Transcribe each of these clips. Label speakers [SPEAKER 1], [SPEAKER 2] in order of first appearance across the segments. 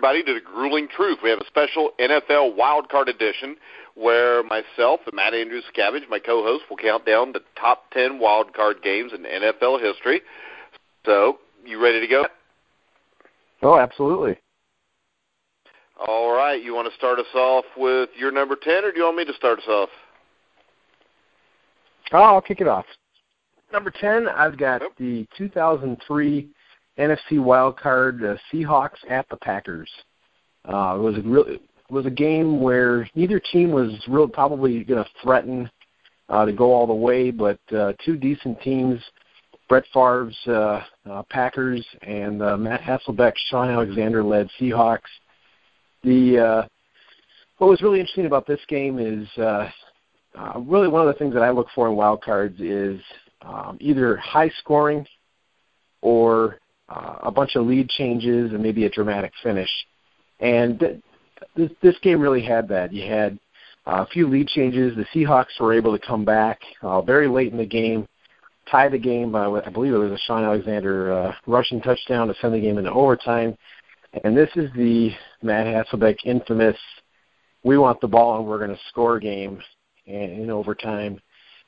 [SPEAKER 1] Welcome, everybody, to the Grueling Truth. We have a special NFL Wildcard Edition where myself and Matt Andrews Cabbage, my co host, will count down the top 10 wildcard games in NFL history. So, you ready to go?
[SPEAKER 2] Oh, absolutely.
[SPEAKER 1] All right. You want to start us off with your number 10, or do you want me to start us off?
[SPEAKER 2] Oh, I'll kick it off. Number 10, I've got yep. the 2003 NFC wild card uh, Seahawks at the Packers. Uh, it was a real, it was a game where neither team was real probably going to threaten uh, to go all the way, but uh, two decent teams, Brett Favre's uh, uh, Packers and uh, Matt Hasselbeck's Shaun Alexander led Seahawks. The uh, what was really interesting about this game is uh, uh, really one of the things that I look for in wild cards is um, either high scoring or uh, a bunch of lead changes and maybe a dramatic finish. And th- this, this game really had that. You had uh, a few lead changes. The Seahawks were able to come back uh, very late in the game, tie the game by I believe it was a Shaun Alexander uh, rushing touchdown to send the game into overtime. And this is the Matt Hasselbeck infamous "We want the ball and we're going to score" game in overtime.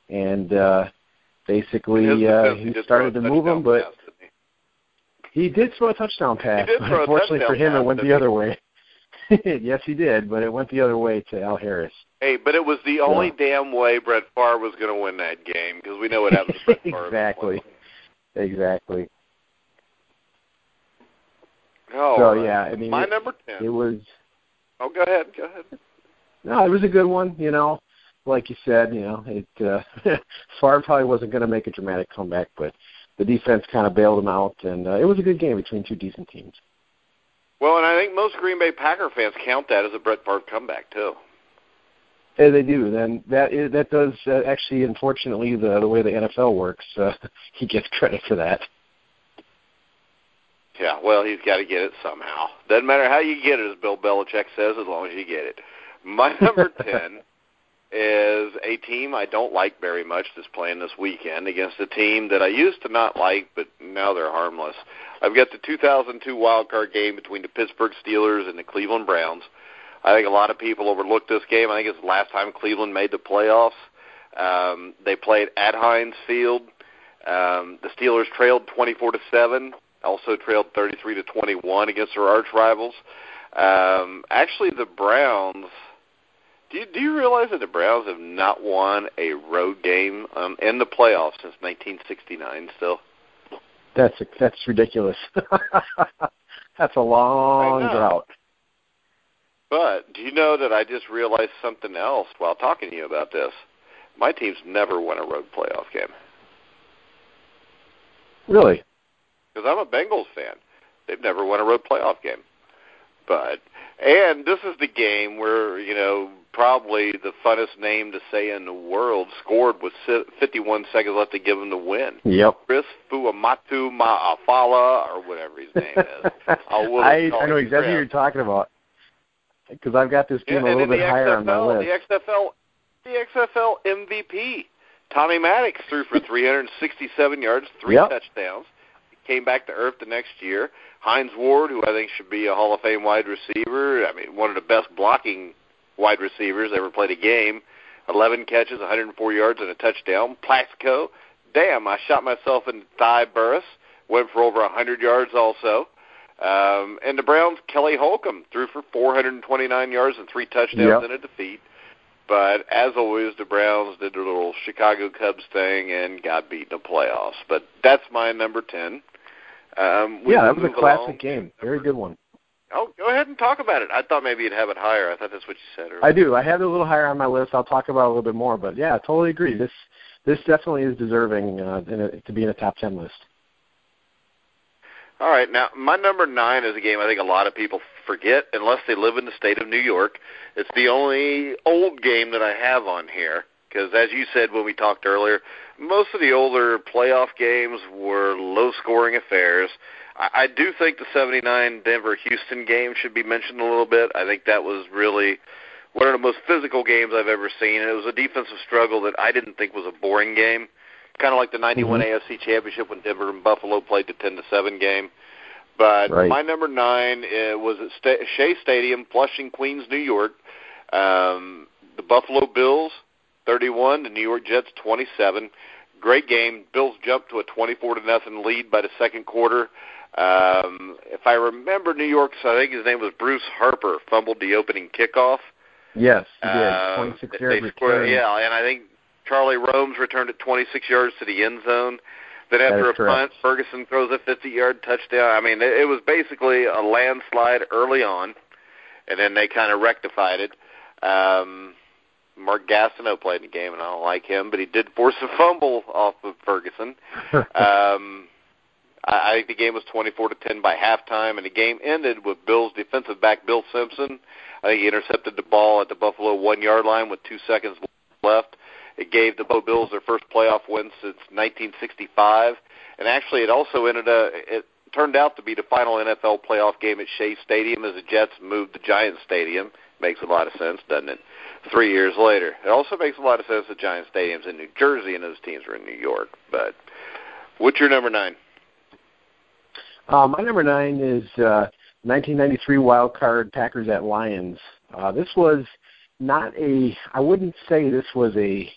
[SPEAKER 2] And uh, basically, uh, he started to move them, but he did throw a touchdown pass. Unfortunately for him, it went the other way. yes, he did, but it went the other way to Al Harris.
[SPEAKER 1] Hey, but it was the only damn way Brett Favre was going to win that game because we know what happens to Brett Favre.
[SPEAKER 2] exactly. Exactly.
[SPEAKER 1] Oh,
[SPEAKER 2] so yeah, I mean,
[SPEAKER 1] my
[SPEAKER 2] it,
[SPEAKER 1] number ten.
[SPEAKER 2] It was.
[SPEAKER 1] Oh, go ahead. Go ahead.
[SPEAKER 2] No, it was a good one. You know, like you said, you know, it uh, Favre probably wasn't going to make a dramatic comeback, but the defense kind of bailed them out, and uh, it was a good game between two decent teams.
[SPEAKER 1] Well, and I think most Green Bay Packer fans count that as a Brett Favre comeback too.
[SPEAKER 2] Yeah, they do. Then that is, that does uh, actually, unfortunately, the the way the NFL works, uh, he gets credit for that.
[SPEAKER 1] Yeah, well, he's got to get it somehow. Doesn't matter how you get it, as Bill Belichick says, as long as you get it. My number ten is a team I don't like very much that's playing this weekend against a team that I used to not like, but now they're harmless. I've got the 2002 wild card game between the Pittsburgh Steelers and the Cleveland Browns. I think a lot of people overlooked this game. I think it's the last time Cleveland made the playoffs. Um, they played at Heinz Field. Um, the Steelers trailed 24 to seven, also trailed 33 to 21 against their arch rivals. Um, actually, the Browns do you, do you realize that the Browns have not won a road game um, in the playoffs since 1969? Still,
[SPEAKER 2] that's a, that's ridiculous. that's a long drought.
[SPEAKER 1] But do you know that I just realized something else while talking to you about this? My team's never won a road playoff game.
[SPEAKER 2] Really?
[SPEAKER 1] Because I'm a Bengals fan. They've never won a road playoff game. But and this is the game where you know probably the funnest name to say in the world scored with 51 seconds left to give him the win.
[SPEAKER 2] Yep.
[SPEAKER 1] Chris Fuamatu Ma'afala or whatever his name is.
[SPEAKER 2] I, I know exactly what you're talking about because I've got this game
[SPEAKER 1] yeah,
[SPEAKER 2] a little bit
[SPEAKER 1] XFL,
[SPEAKER 2] higher on my list.
[SPEAKER 1] The XFL, the XFL MVP, Tommy Maddox threw for 367 yards, three
[SPEAKER 2] yep.
[SPEAKER 1] touchdowns. Came back to earth the next year. Hines Ward, who I think should be a Hall of Fame wide receiver. I mean, one of the best blocking wide receivers ever played a game. 11 catches, 104 yards, and a touchdown. Plaxico, damn, I shot myself in the thigh Burress. Went for over 100 yards also. Um, and the Browns, Kelly Holcomb threw for 429 yards and three touchdowns
[SPEAKER 2] yep.
[SPEAKER 1] in a defeat. But as always, the Browns did their little Chicago Cubs thing and got beat in the playoffs. But that's my number 10. Um,
[SPEAKER 2] yeah, that was a classic
[SPEAKER 1] along.
[SPEAKER 2] game. Very good one.
[SPEAKER 1] Oh, go ahead and talk about it. I thought maybe you'd have it higher. I thought that's what you said earlier.
[SPEAKER 2] I do. I have it a little higher on my list. I'll talk about it a little bit more. But yeah, I totally agree. This this definitely is deserving uh, in a, to be in a top ten list.
[SPEAKER 1] All right. Now, my number nine is a game I think a lot of people forget unless they live in the state of New York. It's the only old game that I have on here because, as you said when we talked earlier, most of the older playoff games were low-scoring affairs. I, do think the '79 Denver Houston game should be mentioned a little bit. I think that was really one of the most physical games I've ever seen. It was a defensive struggle that I didn't think was a boring game, kind of like the '91 mm-hmm. AFC Championship when Denver and Buffalo played the 10 to 7 game. But
[SPEAKER 2] Right.
[SPEAKER 1] my number nine uh, was at Sta- Shea Stadium, Flushing, Queens, New York. Um, the Buffalo Bills, 31. The New York Jets, 27. Great game. Bills jumped to a 24 to nothing lead by the second quarter. Um, if I remember New York's, I think his name was Bruce Harper, fumbled the opening kickoff.
[SPEAKER 2] Yes, he did.
[SPEAKER 1] Uh,
[SPEAKER 2] 26
[SPEAKER 1] they scored- Yeah, and I think Charlie Romes returned it 26 yards to the end zone. Then after a
[SPEAKER 2] correct.
[SPEAKER 1] punt, Ferguson throws a 50-yard touchdown. I mean, it, it was basically a landslide early on, and then they kind of rectified it. Um, Mark Gastineau played in the game, and I don't like him, but he did force a fumble off of Ferguson. Um, I, think the game was 24 to 10 by halftime, and the game ended with Bills defensive back Bill Simpson. I think he intercepted the ball at the Buffalo one yard line with two seconds left. It gave the Bills their first playoff win since 1965, and actually, it also ended a. It turned out to be the final NFL playoff game at Shea Stadium as the Jets moved to Giants Stadium. Makes a lot of sense, doesn't it? Three years later, it also makes a lot of sense that Giant Stadium's in New Jersey and those teams are in New York. But what's your number nine?
[SPEAKER 2] Uh, my number nine is uh, 1993 wild card Packers at Lions. Uh, this was not a. I wouldn't say this was a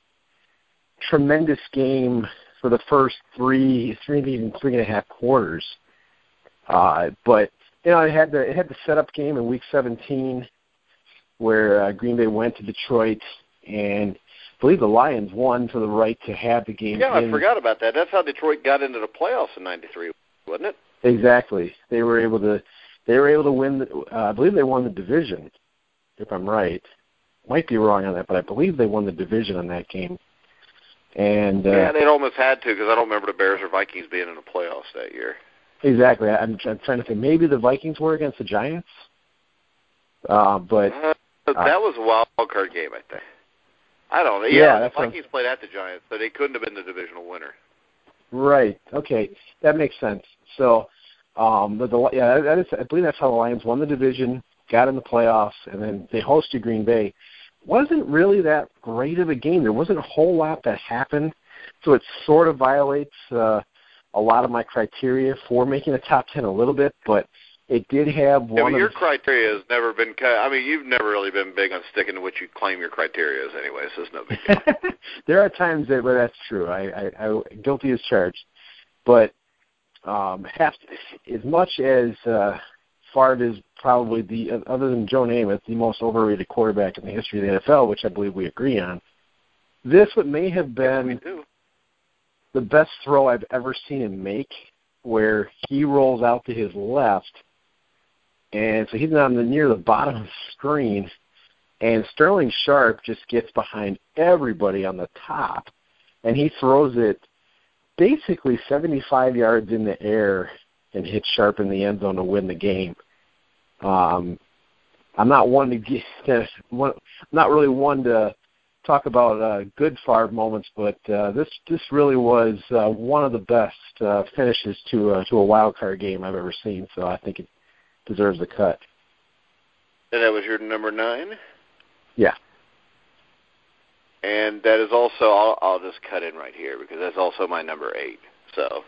[SPEAKER 2] tremendous game for the first three, three even three and a half quarters. Uh, but you know, it had the it had the setup game in Week 17 where uh, Green Bay went to Detroit and I believe the Lions won for the right to have the game.
[SPEAKER 1] Yeah, I forgot about that. That's how Detroit got into the playoffs in '93, wasn't it?
[SPEAKER 2] Exactly. They were able to they were able to win. The, uh, I believe they won the division, if I'm right. Might be wrong on that, but I believe they won the division on that game. And uh,
[SPEAKER 1] yeah, they'd almost had to because I don't remember the Bears or Vikings being in the playoffs that year.
[SPEAKER 2] exactly, I'm, I'm trying to think. Maybe the Vikings were against the Giants, uh, but
[SPEAKER 1] Uh, that was a wild card game, I think. I don't know.
[SPEAKER 2] Yeah,
[SPEAKER 1] Yeah, the Vikings played at the Giants, so they couldn't have been the divisional winner.
[SPEAKER 2] right, okay, that makes sense. So, um, the, the yeah, that is, I believe that's how the Lions won the division, got in the playoffs, and then they hosted Green Bay. Wasn't really that great of a game. There wasn't a whole lot that happened, so it sort of violates uh, a lot of my criteria for making the top ten a little bit. But it did have
[SPEAKER 1] Yeah, but
[SPEAKER 2] one
[SPEAKER 1] your
[SPEAKER 2] of
[SPEAKER 1] criteria has never been. I mean, you've never really been big on sticking to what you claim your criteria is, anyway. So it's no big deal.
[SPEAKER 2] there are times that where that's true. I, I, I guilty as charged, but um, have as much as uh, Favre is probably the other than Joe Namath the most overrated quarterback in the history of the NFL, which I believe we agree on. This what may have been the best throw I've ever seen him make, where he rolls out to his left, and so he's on the near the bottom of the screen, and Sterling Sharpe just gets behind everybody on the top, and he throws it basically 75 yards in the air and hits Sharpe in the end zone to win the game. Um, I'm not one to get, to, one, not really one to talk about uh, good Favre moments, but uh, this this really was uh, one of the best uh, finishes to uh, to a wild card game I've ever seen. So I think it deserves a cut.
[SPEAKER 1] And that was your number nine.
[SPEAKER 2] Yeah.
[SPEAKER 1] And that is also. I'll, I'll just cut in right here because that's also my number eight. So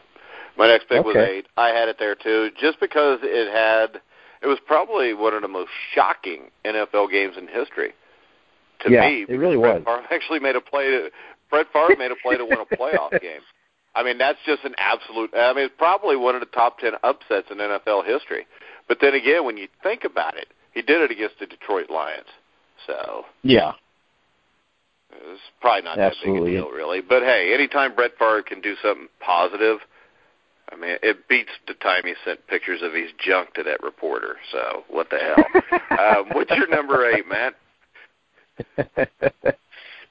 [SPEAKER 1] my next pick was eight. I had it there too, just because it had. It was probably one of the most shocking NFL games in history. To
[SPEAKER 2] Yeah,
[SPEAKER 1] me,
[SPEAKER 2] it really
[SPEAKER 1] Brett
[SPEAKER 2] was.
[SPEAKER 1] Favre actually made a play. To, Brett Favre made a play to win a playoff game. I mean, that's just an absolute. I mean, it's probably one of the top ten upsets in NFL history. But then again, when you think about it, he did it against the Detroit Lions. So
[SPEAKER 2] Yeah.
[SPEAKER 1] It's probably not
[SPEAKER 2] Absolutely.
[SPEAKER 1] that big a deal, really. But hey, anytime Brett Favre can do something positive, I mean, it beats the time he sent pictures of his junk to that reporter. So what the hell? um, what's your number eight, Matt?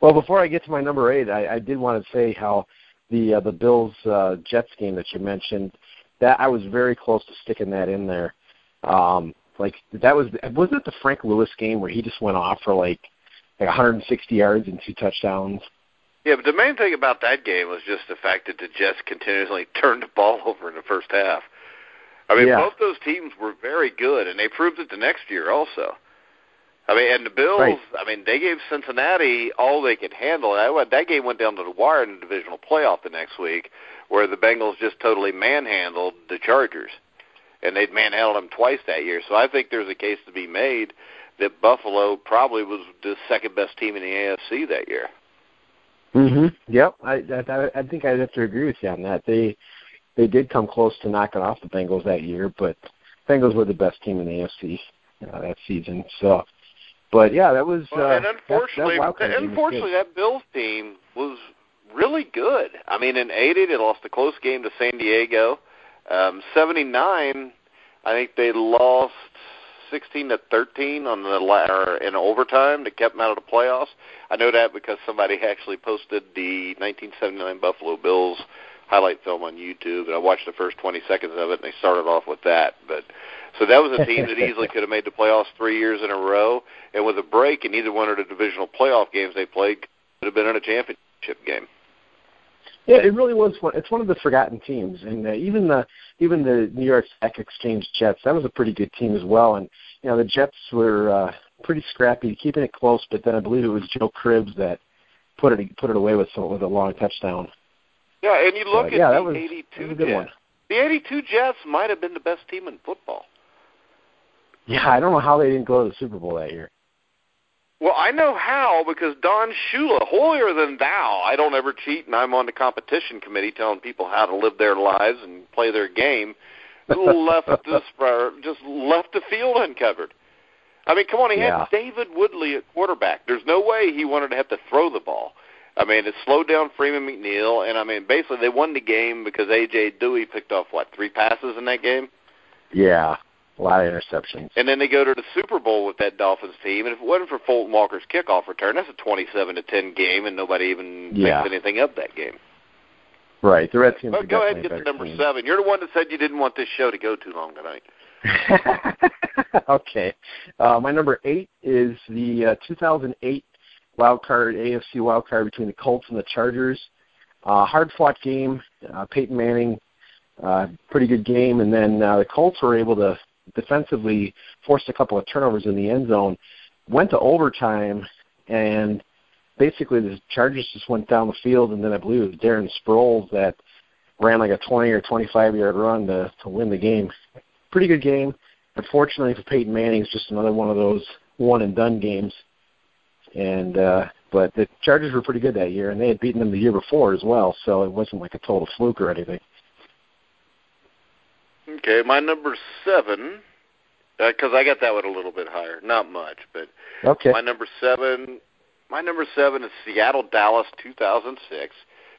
[SPEAKER 2] well, before I get to my number eight, I, I did want to say how the uh, the Bills uh, Jets game that you mentioned that I was very close to sticking that in there. Um, like that was wasn't it the Frank Lewis game where he just went off for like like 160 yards and two touchdowns?
[SPEAKER 1] Yeah, but the main thing about that game was just the fact that the Jets continuously turned the ball over in the first half. I mean,
[SPEAKER 2] Yeah.
[SPEAKER 1] both those teams were very good, and they proved it the next year also. I mean, and the Bills,
[SPEAKER 2] Right.
[SPEAKER 1] I mean, they gave Cincinnati all they could handle. That, that game went down to the wire in the divisional playoff the next week, where the Bengals just totally manhandled the Chargers. and they'd manhandled them twice that year. So I think there's a case to be made that Buffalo probably was the second best team in the AFC that year.
[SPEAKER 2] Mhm. Yep. I, I I think I'd have to agree with you on that. They they did come close to knocking off the Bengals that year, but Bengals were the best team in the AFC uh, that season. So, but yeah, that was.
[SPEAKER 1] Well,
[SPEAKER 2] uh,
[SPEAKER 1] and unfortunately,
[SPEAKER 2] that, that
[SPEAKER 1] unfortunately, that Bills team was really good. I mean, in '80, they lost a close game to San Diego. Um, '79, I think they lost 16 to 13 on the or in overtime that kept them out of the playoffs. I know that because somebody actually posted the 1979 Buffalo Bills highlight film on YouTube, and I watched the first 20 seconds of it, and they started off with that. But so that was a team that easily could have made the playoffs three years in a row, and with a break in either one of the divisional playoff games they played, could have been in a championship game.
[SPEAKER 2] Yeah, it really was one. It's one of the forgotten teams, and uh, even the even the New York Sack Exchange Jets. That was a pretty good team as well, and you know the Jets were uh, pretty scrappy, keeping it close. But then I believe it was Joe Cribbs that put it put it away with some, with a long touchdown.
[SPEAKER 1] Yeah, and you look at
[SPEAKER 2] yeah,
[SPEAKER 1] the
[SPEAKER 2] that was,
[SPEAKER 1] '82
[SPEAKER 2] that was a good
[SPEAKER 1] Jets.
[SPEAKER 2] one.
[SPEAKER 1] The '82 Jets might have been the best team in football.
[SPEAKER 2] Yeah, I don't know how they didn't go to the Super Bowl that year.
[SPEAKER 1] Well, I know how because Don Shula, holier than thou. I don't ever cheat, and I'm on the competition committee telling people how to live their lives and play their game. left this just left the field uncovered. I mean, come on, he
[SPEAKER 2] Yeah.
[SPEAKER 1] had David Woodley at quarterback. There's no way he wanted to have to throw the ball. I mean, it slowed down Freeman McNeil, and I mean, basically they won the game because AJ Duhe picked off what three passes in that game.
[SPEAKER 2] Yeah, a lot of interceptions.
[SPEAKER 1] And then they go to the Super Bowl with that Dolphins team, and if it wasn't for Fulton Walker's kickoff return, that's a twenty-seven to ten game, and nobody even
[SPEAKER 2] Yeah.
[SPEAKER 1] thinks anything of that game.
[SPEAKER 2] Right, the Redskins.
[SPEAKER 1] But go ahead and get to number
[SPEAKER 2] better
[SPEAKER 1] seven. You're the one that said you didn't want this show to go too long tonight.
[SPEAKER 2] okay, uh, my number eight is the uh, 2008 wild card AFC wild card between the Colts and the Chargers. Uh, hard fought game. Uh, Peyton Manning, uh, pretty good game, and then uh, the Colts were able to defensively forced a couple of turnovers in the end zone. Went to overtime, and basically the Chargers just went down the field, and then I believe it was Darren Sproles that ran like a 20 or 25 yard run to to win the game. Pretty good game. Unfortunately for Peyton Manning, it's just another one of those one and done games. And uh, but the Chargers were pretty good that year, and they had beaten them the year before as well, so it wasn't like a total fluke or anything.
[SPEAKER 1] Okay, my number seven, uh, because I got that one a little bit higher, not much, but
[SPEAKER 2] Okay.
[SPEAKER 1] my number seven, my number seven is Seattle Dallas 2006.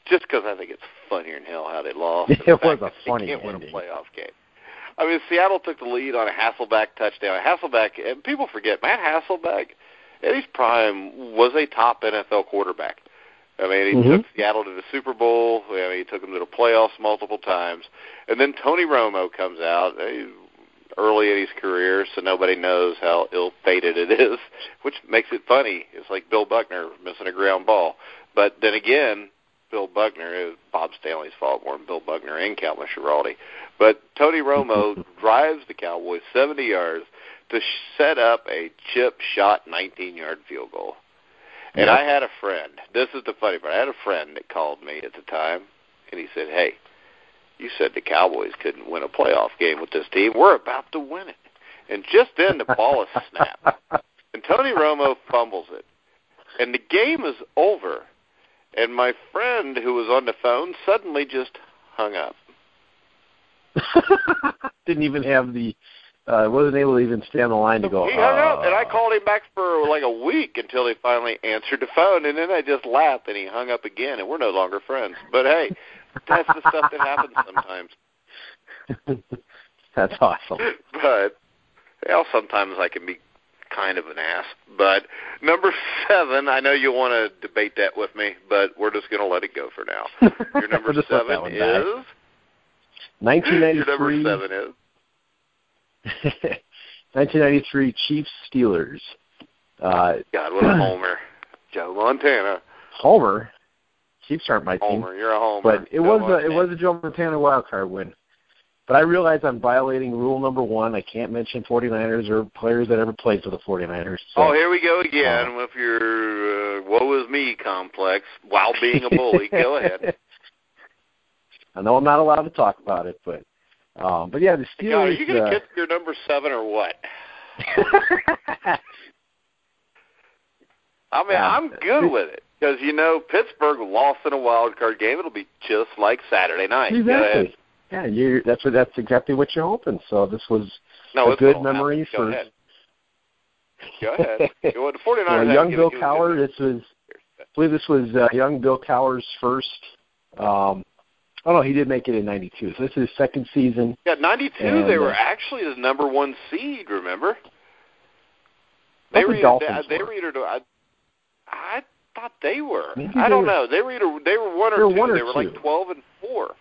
[SPEAKER 1] Just because I think it's funnier than hell how they lost.
[SPEAKER 2] It was a
[SPEAKER 1] that they can't
[SPEAKER 2] ending.
[SPEAKER 1] win a playoff game. I mean, Seattle took the lead on a Hasselbeck touchdown. Hasselbeck, and people forget Matt Hasselbeck. At his prime, was a top NFL quarterback. I mean, he
[SPEAKER 2] Mhm.
[SPEAKER 1] took Seattle to the Super Bowl. I mean, he took them to the playoffs multiple times. And then Tony Romo comes out eh, early in his career, so nobody knows how ill-fated it is, which makes it funny. It's like Bill Buckner missing a ground ball. But then again, Bill Buckner is Bob Stanley's fault more than Bill Buckner and Calvin Schiraldi. But Tony Romo drives the Cowboys 70 yards to set up a chip shot 19-yard field goal. And I had a friend. This is the funny part. I had a friend that called me at the time, and he said, "Hey, you said the Cowboys couldn't win a playoff game with this team. We're about to win it." And just then the ball is snapped, and Tony Romo fumbles it, and the game is over. And my friend who was on the phone suddenly just hung up.
[SPEAKER 2] Didn't even have the. Uh, wasn't able to even stay on the line to go.
[SPEAKER 1] he hung up, and I
[SPEAKER 2] "Uh."
[SPEAKER 1] called him back for like a week until he finally answered the phone, and then I just laughed, and he hung up again, and we're no longer friends. But hey, that's the stuff that happens sometimes.
[SPEAKER 2] That's awesome.
[SPEAKER 1] But well, sometimes I can be kind of an ass. But number seven, I know you want to debate that with me, but we're just going to let it go for now. Your number
[SPEAKER 2] We'll just let that
[SPEAKER 1] seven is.
[SPEAKER 2] die.
[SPEAKER 1] Your
[SPEAKER 2] 1993.
[SPEAKER 1] number seven is.
[SPEAKER 2] 1993 Chiefs Steelers. Uh,
[SPEAKER 1] God, what a homer, Joe Montana.
[SPEAKER 2] Homer. Chiefs aren't my team,
[SPEAKER 1] Homer, you're a homer.
[SPEAKER 2] but it
[SPEAKER 1] Joe
[SPEAKER 2] was a, it was a Joe Montana wild card win. But I realize I'm violating rule number one. I can't mention 49ers or players that ever played for the 49ers. So.
[SPEAKER 1] Oh, here we go again with your uh, "woe is me" complex while being a bully. go ahead.
[SPEAKER 2] I know I'm not allowed to talk about it, but Um, but yeah, the Steelers. God,
[SPEAKER 1] are you going to
[SPEAKER 2] uh,
[SPEAKER 1] get your number seven or what? I mean, yeah. I'm good with it because you know Pittsburgh lost in a wild card game. It'll be just like Saturday night.
[SPEAKER 2] Exactly. Yeah, you. That's what. That's exactly what you're hoping. So this was
[SPEAKER 1] no,
[SPEAKER 2] a good memory
[SPEAKER 1] for.
[SPEAKER 2] Ahead.
[SPEAKER 1] Go ahead. Go ahead. The 49ers well,
[SPEAKER 2] young Bill Cowher. This was. I believe this was uh, young Bill Cowher's first. Um, oh no, he did make it in '92. So this is his second season.
[SPEAKER 1] Yeah, '92. They were uh, actually the number one seed. Remember? They
[SPEAKER 2] were.
[SPEAKER 1] The they, they were either. I, I thought they were. Maybe I don't were, know. They were either they were one or two.
[SPEAKER 2] One or
[SPEAKER 1] they were
[SPEAKER 2] two.
[SPEAKER 1] like twelve and four.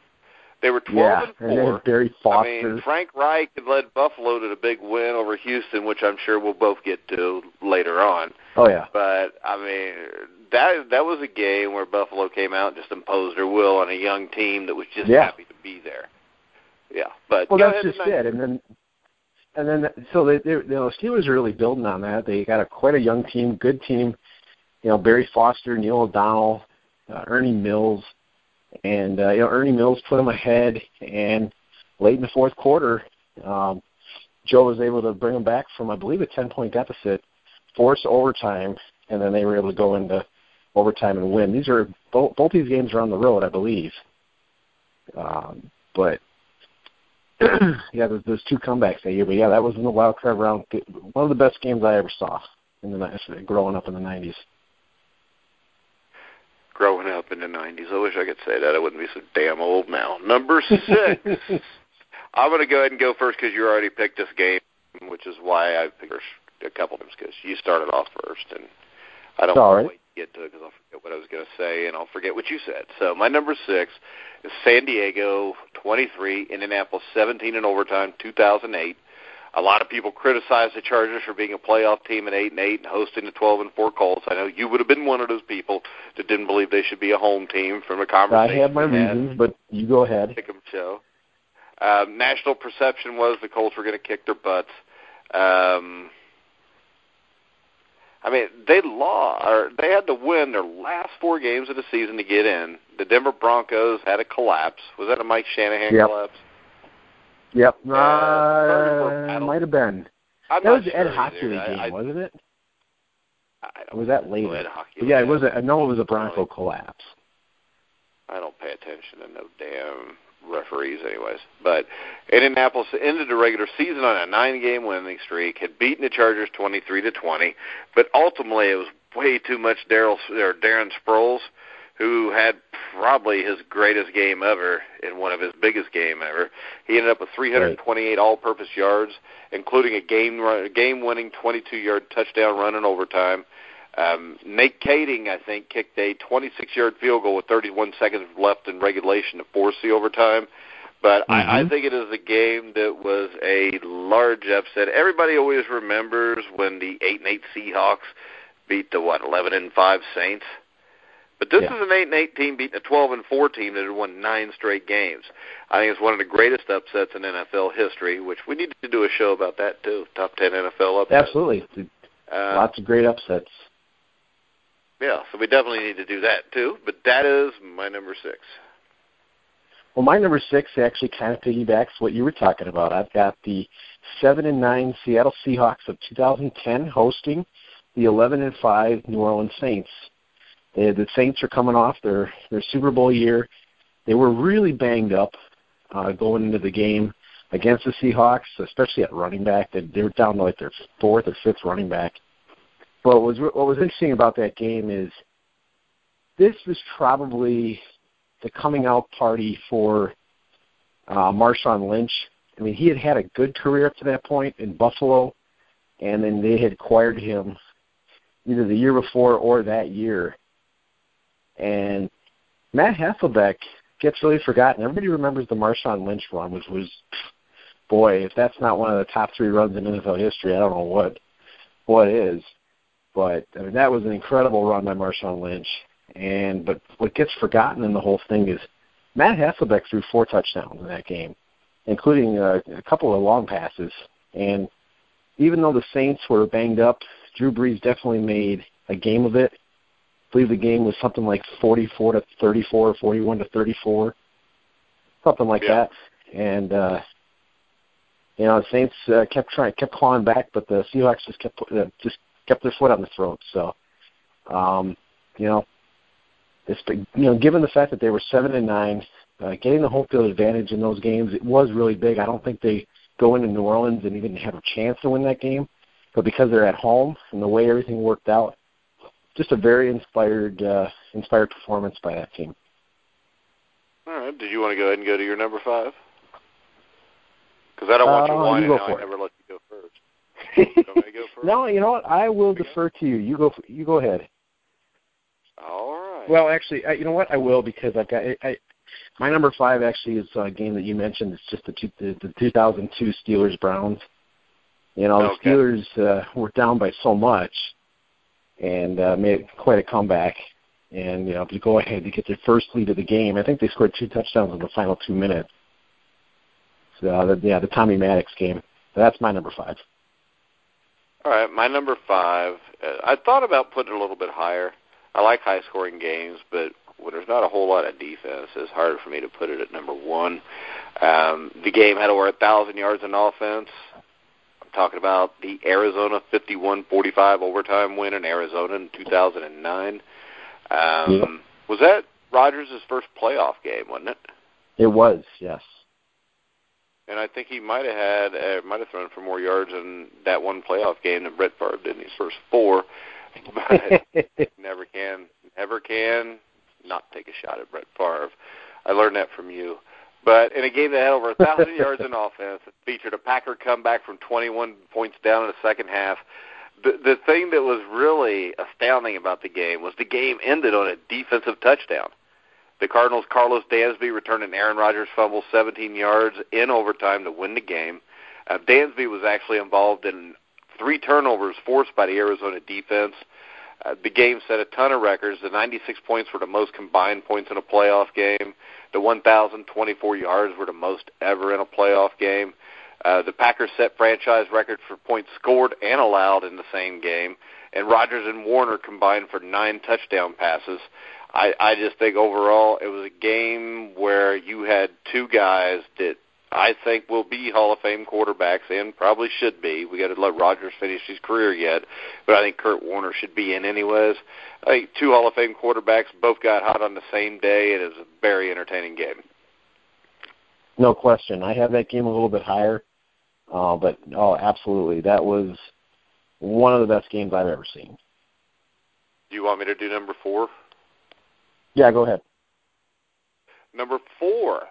[SPEAKER 1] They were twelve
[SPEAKER 2] yeah,
[SPEAKER 1] and four.
[SPEAKER 2] And Barry Foster.
[SPEAKER 1] I mean, Frank Reich had led Buffalo to a big win over Houston, which I'm sure we'll both get to later on.
[SPEAKER 2] Oh yeah.
[SPEAKER 1] But I mean, that that was a game where Buffalo came out and just imposed their will on a young team that was just
[SPEAKER 2] yeah.
[SPEAKER 1] happy to be there. Yeah, but
[SPEAKER 2] well, that's
[SPEAKER 1] just
[SPEAKER 2] it. And then and then so they, they you know Steelers are really building on that. They got a quite a young team, good team you know Barry Foster, Neil O'Donnell, uh, Ernie Mills, and uh, you know Ernie Mills put them ahead, and late in the fourth quarter, um, Joe was able to bring them back from I believe a ten point deficit, force overtime, and then they were able to go into overtime and win. These are both both these games are on the road, I believe. Um, but yeah, there's, there's two comebacks that year. But yeah, that was in the wild card round. One of the best games I ever saw in the growing up in the '90s
[SPEAKER 1] growing up in the 90s. I wish I could say that. I wouldn't be so damn old now. Number six. I'm going to go ahead and go first because you already picked this game, which is why I picked a couple of them because you started off first, and I don't to wait get to it because I'll forget what I was going to say, and I'll forget what you said. So my number six is San Diego 23, Indianapolis 17 in overtime, 2008. A lot of people criticize the Chargers for being a playoff team at eight and eight and hosting the twelve and four Colts. I know you would have been one of those people that didn't believe they should be a home team from a conversation.
[SPEAKER 2] I have my reasons, but you go ahead.
[SPEAKER 1] Pick 'em show. Um, national perception was the Colts were going to kick their butts. Um, I mean, they lost, or they had to win their last four games of the season to get in. The Denver Broncos had a collapse. Was that a Mike Shanahan
[SPEAKER 2] yep.
[SPEAKER 1] collapse?
[SPEAKER 2] Yep. Uh, uh might have been.
[SPEAKER 1] I'm
[SPEAKER 2] that was
[SPEAKER 1] the
[SPEAKER 2] Ed
[SPEAKER 1] Hochuli
[SPEAKER 2] game,
[SPEAKER 1] I,
[SPEAKER 2] wasn't it?
[SPEAKER 1] I
[SPEAKER 2] was that later?
[SPEAKER 1] Ed
[SPEAKER 2] yeah, it was. A, I know it was a Bronco collapse.
[SPEAKER 1] I don't pay attention to no damn referees, anyways. But Indianapolis ended the regular season on a nine-game winning streak, had beaten the Chargers twenty-three to twenty, but ultimately it was way too much Daryl or Darren Sproles who had probably his greatest game ever in one of his biggest game ever. He ended up with 328 right. all-purpose yards, including a game run, game-winning 22-yard touchdown run in overtime. Um, Nate Kaeding, I think, kicked a 26-yard field goal with 31 seconds left in regulation to force the overtime. But mm-hmm. I, I mm-hmm. think it is a game that was a large upset. Everybody always remembers when the eight and eight Seahawks beat the what eleven and five Saints. But this
[SPEAKER 2] yeah.
[SPEAKER 1] is an eight and eight team beating a twelve and four team that had won nine straight games. I think it's one of the greatest upsets in NFL history, which we need to do a show about that too. Top ten NFL upsets.
[SPEAKER 2] Absolutely,
[SPEAKER 1] uh,
[SPEAKER 2] lots of great upsets.
[SPEAKER 1] Yeah, so we definitely need to do that too. But that is my number six.
[SPEAKER 2] Well, my number six actually kind of piggybacks what you were talking about. I've got the seven and nine Seattle Seahawks of 2010 hosting the 11 and five New Orleans Saints. They, the Saints are coming off their their Super Bowl year. They were really banged up uh, going into the game against the Seahawks, especially at running back. They, they were down to like their fourth or fifth running back. But what was what was interesting about that game is this was probably the coming out party for uh, Marshawn Lynch. I mean, he had had a good career up to that point in Buffalo, and then they had acquired him either the year before or that year. And Matt Hasselbeck gets really forgotten. Everybody remembers the Marshawn Lynch run, which was, boy, if that's not one of the top three runs in NFL history, I don't know what what is. But I mean, that was an incredible run by Marshawn Lynch. And but what gets forgotten in the whole thing is Matt Hasselbeck threw four touchdowns in that game, including uh, a couple of long passes. And even though the Saints were banged up, Drew Brees definitely made a game of it I believe the game was something like 44 to 34, 41 to 34, something like
[SPEAKER 1] yeah.
[SPEAKER 2] that. And uh, you know, the Saints uh, kept trying, kept clawing back, but the Seahawks just kept uh, just kept their foot on the throat. So, um, you know, it's you know, given the fact that they were seven and nine, uh, getting the home field advantage in those games it was really big. I don't think they go into New Orleans and even have a chance to win that game, but because they're at home and the way everything worked out, just a very inspired uh, inspired performance by that team.
[SPEAKER 1] All right. Did you want to go ahead and go to your number five? Because I don't want you
[SPEAKER 2] Uh,
[SPEAKER 1] whining
[SPEAKER 2] you go for
[SPEAKER 1] I never let you go first. You want me to go first?
[SPEAKER 2] no, you know what? I will
[SPEAKER 1] Okay.
[SPEAKER 2] defer to you. You go. You go ahead.
[SPEAKER 1] All right.
[SPEAKER 2] Well, actually, I, you know what? I will because I've got. I, I, my number five actually is a game that you mentioned. It's just the two, the, the 2002 Steelers Browns. You know,
[SPEAKER 1] Okay.
[SPEAKER 2] the Steelers uh, were down by so much, and uh, made quite a comeback. And you know, you go ahead to get their first lead of the game, I think they scored two touchdowns in the final two minutes. So uh, the, yeah, the Tommy Maddox game. That's my number five.
[SPEAKER 1] All right, my number five. Uh, I thought about putting it a little bit higher. I like high-scoring games, but when there's not a whole lot of defense, it's harder for me to put it at number one. Um, the game had over a thousand yards in offense. I'm talking about the Arizona 51-45 overtime win in Arizona in 2009. Um. Was that Rodgers' first playoff game? Wasn't it?
[SPEAKER 2] It was yes.
[SPEAKER 1] And I think he might have had uh, might have thrown for more yards in that one playoff game than Brett Favre did in his first four. But never can, never can not take a shot at Brett Favre. I learned that from you. But in a game that had over a thousand yards in offense, it featured a Packer comeback from 21 points down in the second half. The the thing that was really astounding about the game was the game ended on a defensive touchdown. The Cardinals' Karlos Dansby returned an Aaron Rodgers fumble 17 yards in overtime to win the game. Uh, Dansby was actually involved in three turnovers forced by the Arizona defense. Uh, the game set a ton of records. The 96 points were the most combined points in a playoff game. The 1,024 yards were the most ever in a playoff game. Uh, the Packers set franchise record for points scored and allowed in the same game, and Rodgers and Warner combined for nine touchdown passes. I, I just think overall it was a game where you had two guys that I think will be Hall of Fame quarterbacks and probably should be. We got to let Rodgers finish his career yet, but I think Kurt Warner should be in anyways. I think two Hall of Fame quarterbacks both got hot on the same day, and it was a very entertaining game.
[SPEAKER 2] No question. I have that game a little bit higher, uh, but oh, absolutely, that was one of the best games I've ever seen.
[SPEAKER 1] Do you want me to do number four?
[SPEAKER 2] Yeah, go ahead.
[SPEAKER 1] Number four,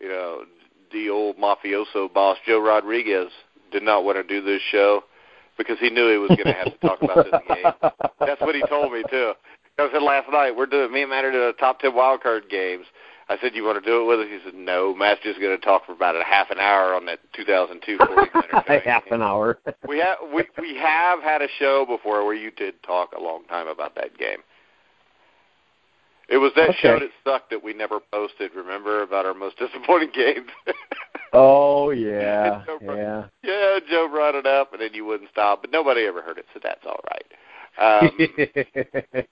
[SPEAKER 1] you know, the old mafioso boss Joe Rodriguez did not want to do this show because he knew he was going to have to talk about this game. That's what he told me too. I said last night we're doing me and Matt are doing the top ten wild card games. I said, "You want to do it with us?" He said, "No." Matt's just going to talk for about a half an hour on that 2002 49ers.
[SPEAKER 2] half an hour.
[SPEAKER 1] we have we we have had a show before where you did talk a long time about that game. It was that
[SPEAKER 2] Okay.
[SPEAKER 1] show that sucked that we never posted. Remember about our most disappointing games?
[SPEAKER 2] oh yeah,
[SPEAKER 1] Joe brought-
[SPEAKER 2] yeah.
[SPEAKER 1] yeah, Joe brought it up, and then you wouldn't stop, but nobody ever heard it, so that's all right. Um,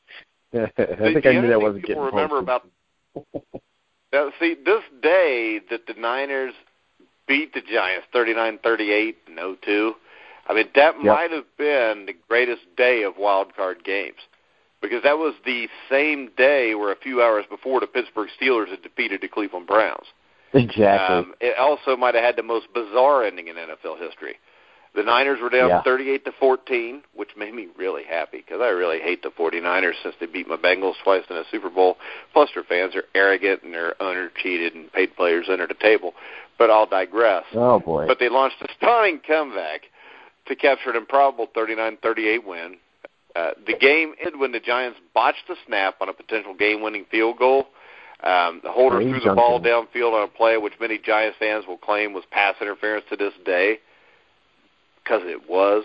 [SPEAKER 2] I think I knew that wasn't getting
[SPEAKER 1] remember
[SPEAKER 2] posted.
[SPEAKER 1] about now, see this day that the Niners beat the Giants 39-38 in 02. I mean, that
[SPEAKER 2] Yep.
[SPEAKER 1] might have been the greatest day of wild card games because that was the same day where a few hours before the Pittsburgh Steelers had defeated the Cleveland Browns.
[SPEAKER 2] Exactly.
[SPEAKER 1] Um, it also might have had the most bizarre ending in NFL history. The Niners were down
[SPEAKER 2] Yeah.
[SPEAKER 1] 38 to 14, which made me really happy because I really hate the 49ers since they beat my Bengals twice in a Super Bowl. Plus, their fans are arrogant and their owner cheated and paid players under the table. But I'll digress.
[SPEAKER 2] oh boy.
[SPEAKER 1] But they launched a stunning comeback to capture an improbable 39-38 win. Uh, the game ended when the Giants botched the snap on a potential game-winning field goal. Um, the holder threw the ball downfield on a play which many Giants fans will claim was pass interference to this day, because it was.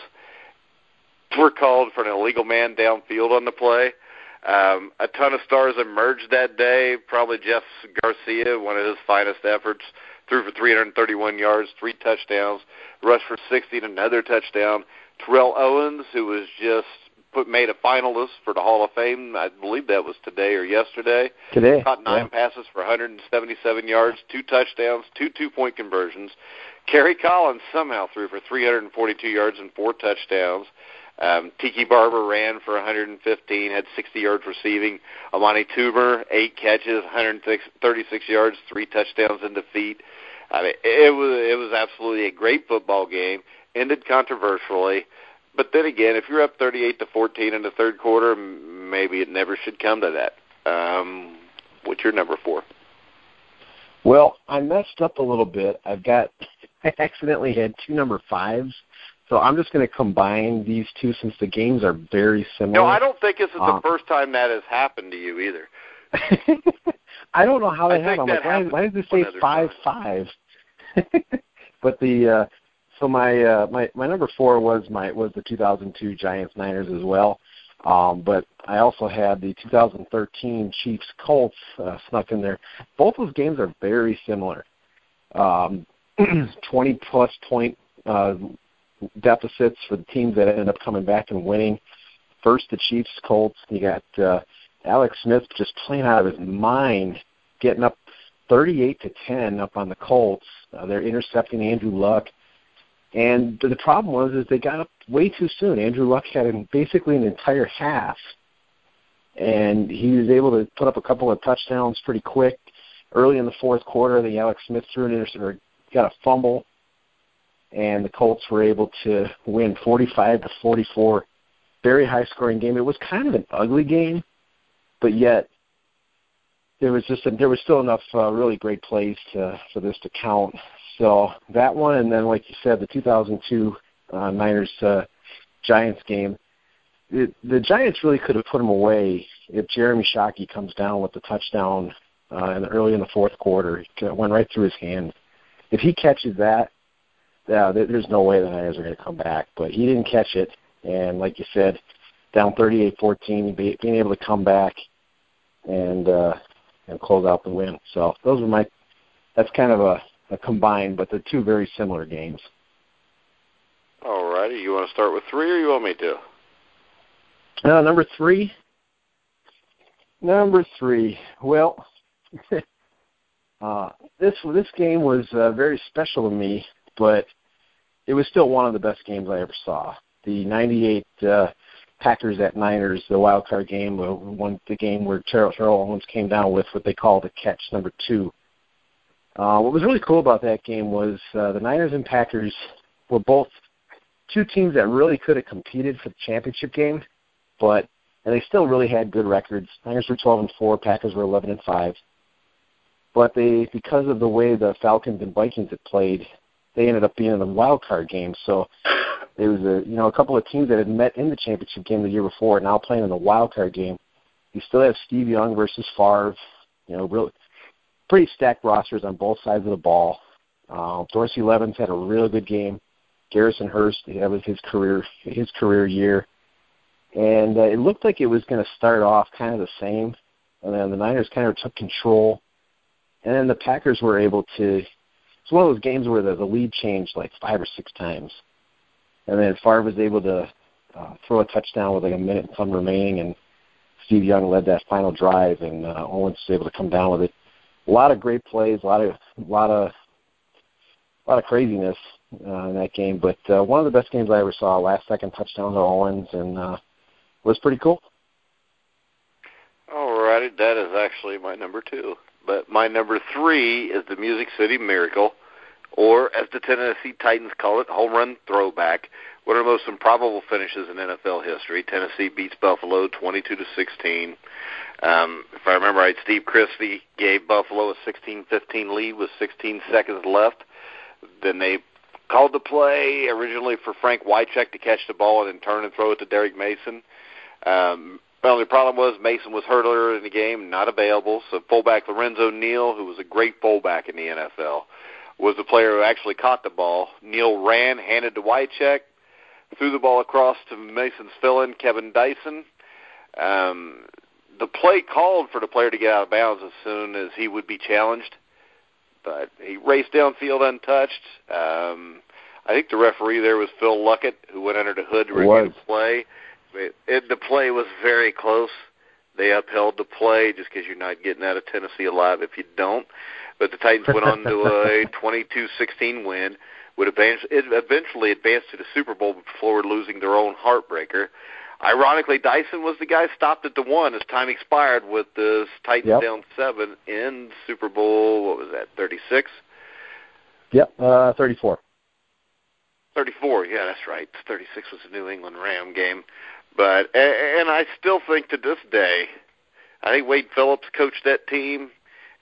[SPEAKER 1] Were called for an illegal man downfield on the play. Um, a ton of stars emerged that day. Probably Jeff Garcia, one of his finest efforts, threw for 331 yards, three touchdowns, rushed for 60 and another touchdown. Terrell Owens, who was just put made a finalist for the Hall of Fame, I believe that was today or yesterday.
[SPEAKER 2] Today.
[SPEAKER 1] Caught nine
[SPEAKER 2] yeah.
[SPEAKER 1] passes for 177 yards, two touchdowns, two two-point conversions. Kerry Collins somehow threw for 342 yards and four touchdowns. Um, Tiki Barber ran for 115, had 60 yards receiving. Amani Toomer, eight catches, 136 yards, three touchdowns in defeat. I mean, it was it was absolutely a great football game. Ended controversially, but then again, if you're up 38 to 14 in the third quarter, maybe it never should come to that. Um, what's your number four?
[SPEAKER 2] Well, I messed up a little bit. I've got I accidentally had two number fives. So I'm just going to combine these two since the games are very similar.
[SPEAKER 1] No, I don't think this is uh, the first time that has happened to you either.
[SPEAKER 2] I don't know how that happened. That like, why, why does this say five five? but the uh, so my uh, my my number four was my was the 2002 Giants Niners as well. Um, but I also had the 2013 Chiefs Colts uh, snuck in there. Both those games are very similar. Um, 20 plus point uh, deficits for the teams that ended up coming back and winning. First, the Chiefs Colts. You got uh, Alex Smith just playing out of his mind, getting up 38 to 10 up on the Colts. Uh, they're intercepting Andrew Luck. And the problem was is they got up way too soon. Andrew Luck had an, basically an entire half, and he was able to put up a couple of touchdowns pretty quick. Early in the fourth quarter, the Alex Smith threw an interception, or got a fumble, and the Colts were able to win 45 to 44. Very high scoring game. It was kind of an ugly game, but yet there was just a, there was still enough uh, really great plays to, for this to count. So that one, and then like you said, the 2002 uh, Niners uh, Giants game. It, the Giants really could have put them away if Jeremy Shockey comes down with the touchdown uh, in the, early in the fourth quarter. It went right through his hand. If he catches that, yeah, there's no way the Niners are going to come back. But he didn't catch it, and like you said, down 38-14, being able to come back and uh, and close out the win. So those are my. That's kind of a, a combined, but they're two very similar games.
[SPEAKER 1] All righty. You want to start with three, or you want me to?
[SPEAKER 2] Uh, number three. Number three. Well, uh, this this game was uh, very special to me, but it was still one of the best games I ever saw. The '98 uh, Packers at Niners, the wild card game, uh, one the game where Terrell, Terrell Owens came down with what they call the catch number two. Uh, what was really cool about that game was uh, the Niners and Packers were both two teams that really could have competed for the championship game, but and they still really had good records. Niners were 12 and 4, Packers were 11 and 5. But they, because of the way the Falcons and Vikings had played, they ended up being in the wild card game. So there was a you know a couple of teams that had met in the championship game the year before, now playing in the wild card game. You still have Steve Young versus Favre. You know, real pretty stacked rosters on both sides of the ball. Uh, Dorsey Levens had a really good game. Garrison Hearst, that was his career his career year, and uh, it looked like it was going to start off kind of the same, and then the Niners kind of took control, and then the Packers were able to it's one of those games where the, the lead changed like five or six times, and then Favre was able to uh, throw a touchdown with like a minute and some remaining, and Steve Young led that final drive, and uh, Owens was able to come down with it. A lot of great plays, a lot of a lot of a lot of craziness uh, in that game, but uh, one of the best games I ever saw. Last second touchdown to Owens, and uh, was pretty cool.
[SPEAKER 1] All righty, that is actually my number two. But my number three is the Music City Miracle, or as the Tennessee Titans call it, home run throwback. One of the most improbable finishes in NFL history. Tennessee beats Buffalo 22 to 16. Um, if I remember right, Steve Christie gave Buffalo a 16-15 lead with 16 seconds left. Then they called the play originally for Frank Wycheck to catch the ball and then turn and throw it to Derrick Mason. Um, the only problem was Mason was hurt earlier in the game, not available. So fullback Lorenzo Neal, who was a great fullback in the NFL, was the player who actually caught the ball. Neal ran, handed to Wycheck, threw the ball across to Mason's fill-in, Kevin Dyson. Um, the play called for the player to get out of bounds as soon as he would be challenged, but he raced downfield untouched. Um, I think the referee there was Phil Luckett, who went under the hood to review the play. It, it, the play was very close. They upheld the play just because you're not getting out of Tennessee alive if you don't. But the Titans went on to a 22-16 win. would eventually advance to the Super Bowl before losing their own heartbreaker. Ironically, Dyson was the guy stopped at the one as time expired with the Titans
[SPEAKER 2] Yep.
[SPEAKER 1] down seven in Super Bowl. What was that? Thirty six.
[SPEAKER 2] Yep, uh, 34.
[SPEAKER 1] 34, yeah, that's right. 36 was the New England Ram game. But and I still think to this day, I think Wade Phillips coached that team,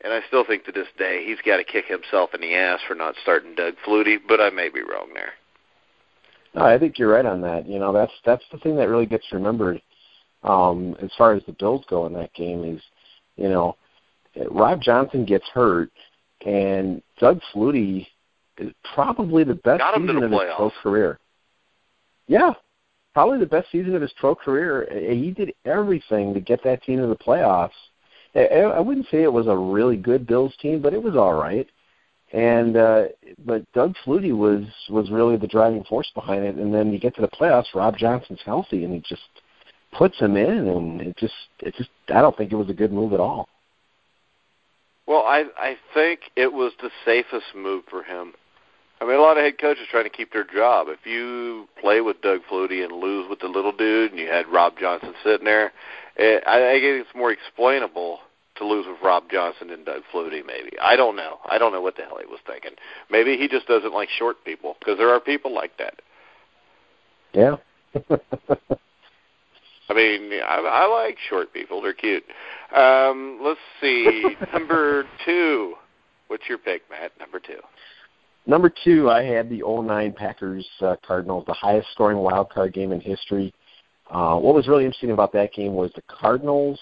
[SPEAKER 1] and I still think to this day he's got to kick himself in the ass for not starting Doug Flutie. But I may be wrong there.
[SPEAKER 2] No, I think you're right on that. You know, that's that's the thing that really gets remembered um, as far as the Bills go in that game is, you know, Rob Johnson gets hurt, and Doug Flutie is probably the best
[SPEAKER 1] Got him to
[SPEAKER 2] season
[SPEAKER 1] the
[SPEAKER 2] of his
[SPEAKER 1] playoffs.
[SPEAKER 2] pro career. Yeah, probably the best season of his pro career. He did everything to get that team to the playoffs. I wouldn't say it was a really good Bills team, but it was all right. And uh but Doug Flutie was was really the driving force behind it. And then you get to the playoffs, Rob Johnson's healthy, and he just puts him in, and it just it just I don't think it was a good move at all.
[SPEAKER 1] Well, I I think it was the safest move for him. I mean, a lot of head coaches trying to keep their job. If you play with Doug Flutie and lose with the little dude, and you had Rob Johnson sitting there, it, I I think it's more explainable to lose with Rob Johnson than Doug Flutie. Maybe I don't know. I don't know what the hell he was thinking. Maybe he just doesn't like short people because there are people like that.
[SPEAKER 2] Yeah.
[SPEAKER 1] I mean, I, I like short people. They're cute. Um, let's see. Number two. What's your pick, Matt? Number two.
[SPEAKER 2] Number two, I had the 09 Packers uh, Cardinals, the highest scoring wild card game in history. Uh, what was really interesting about that game was the Cardinals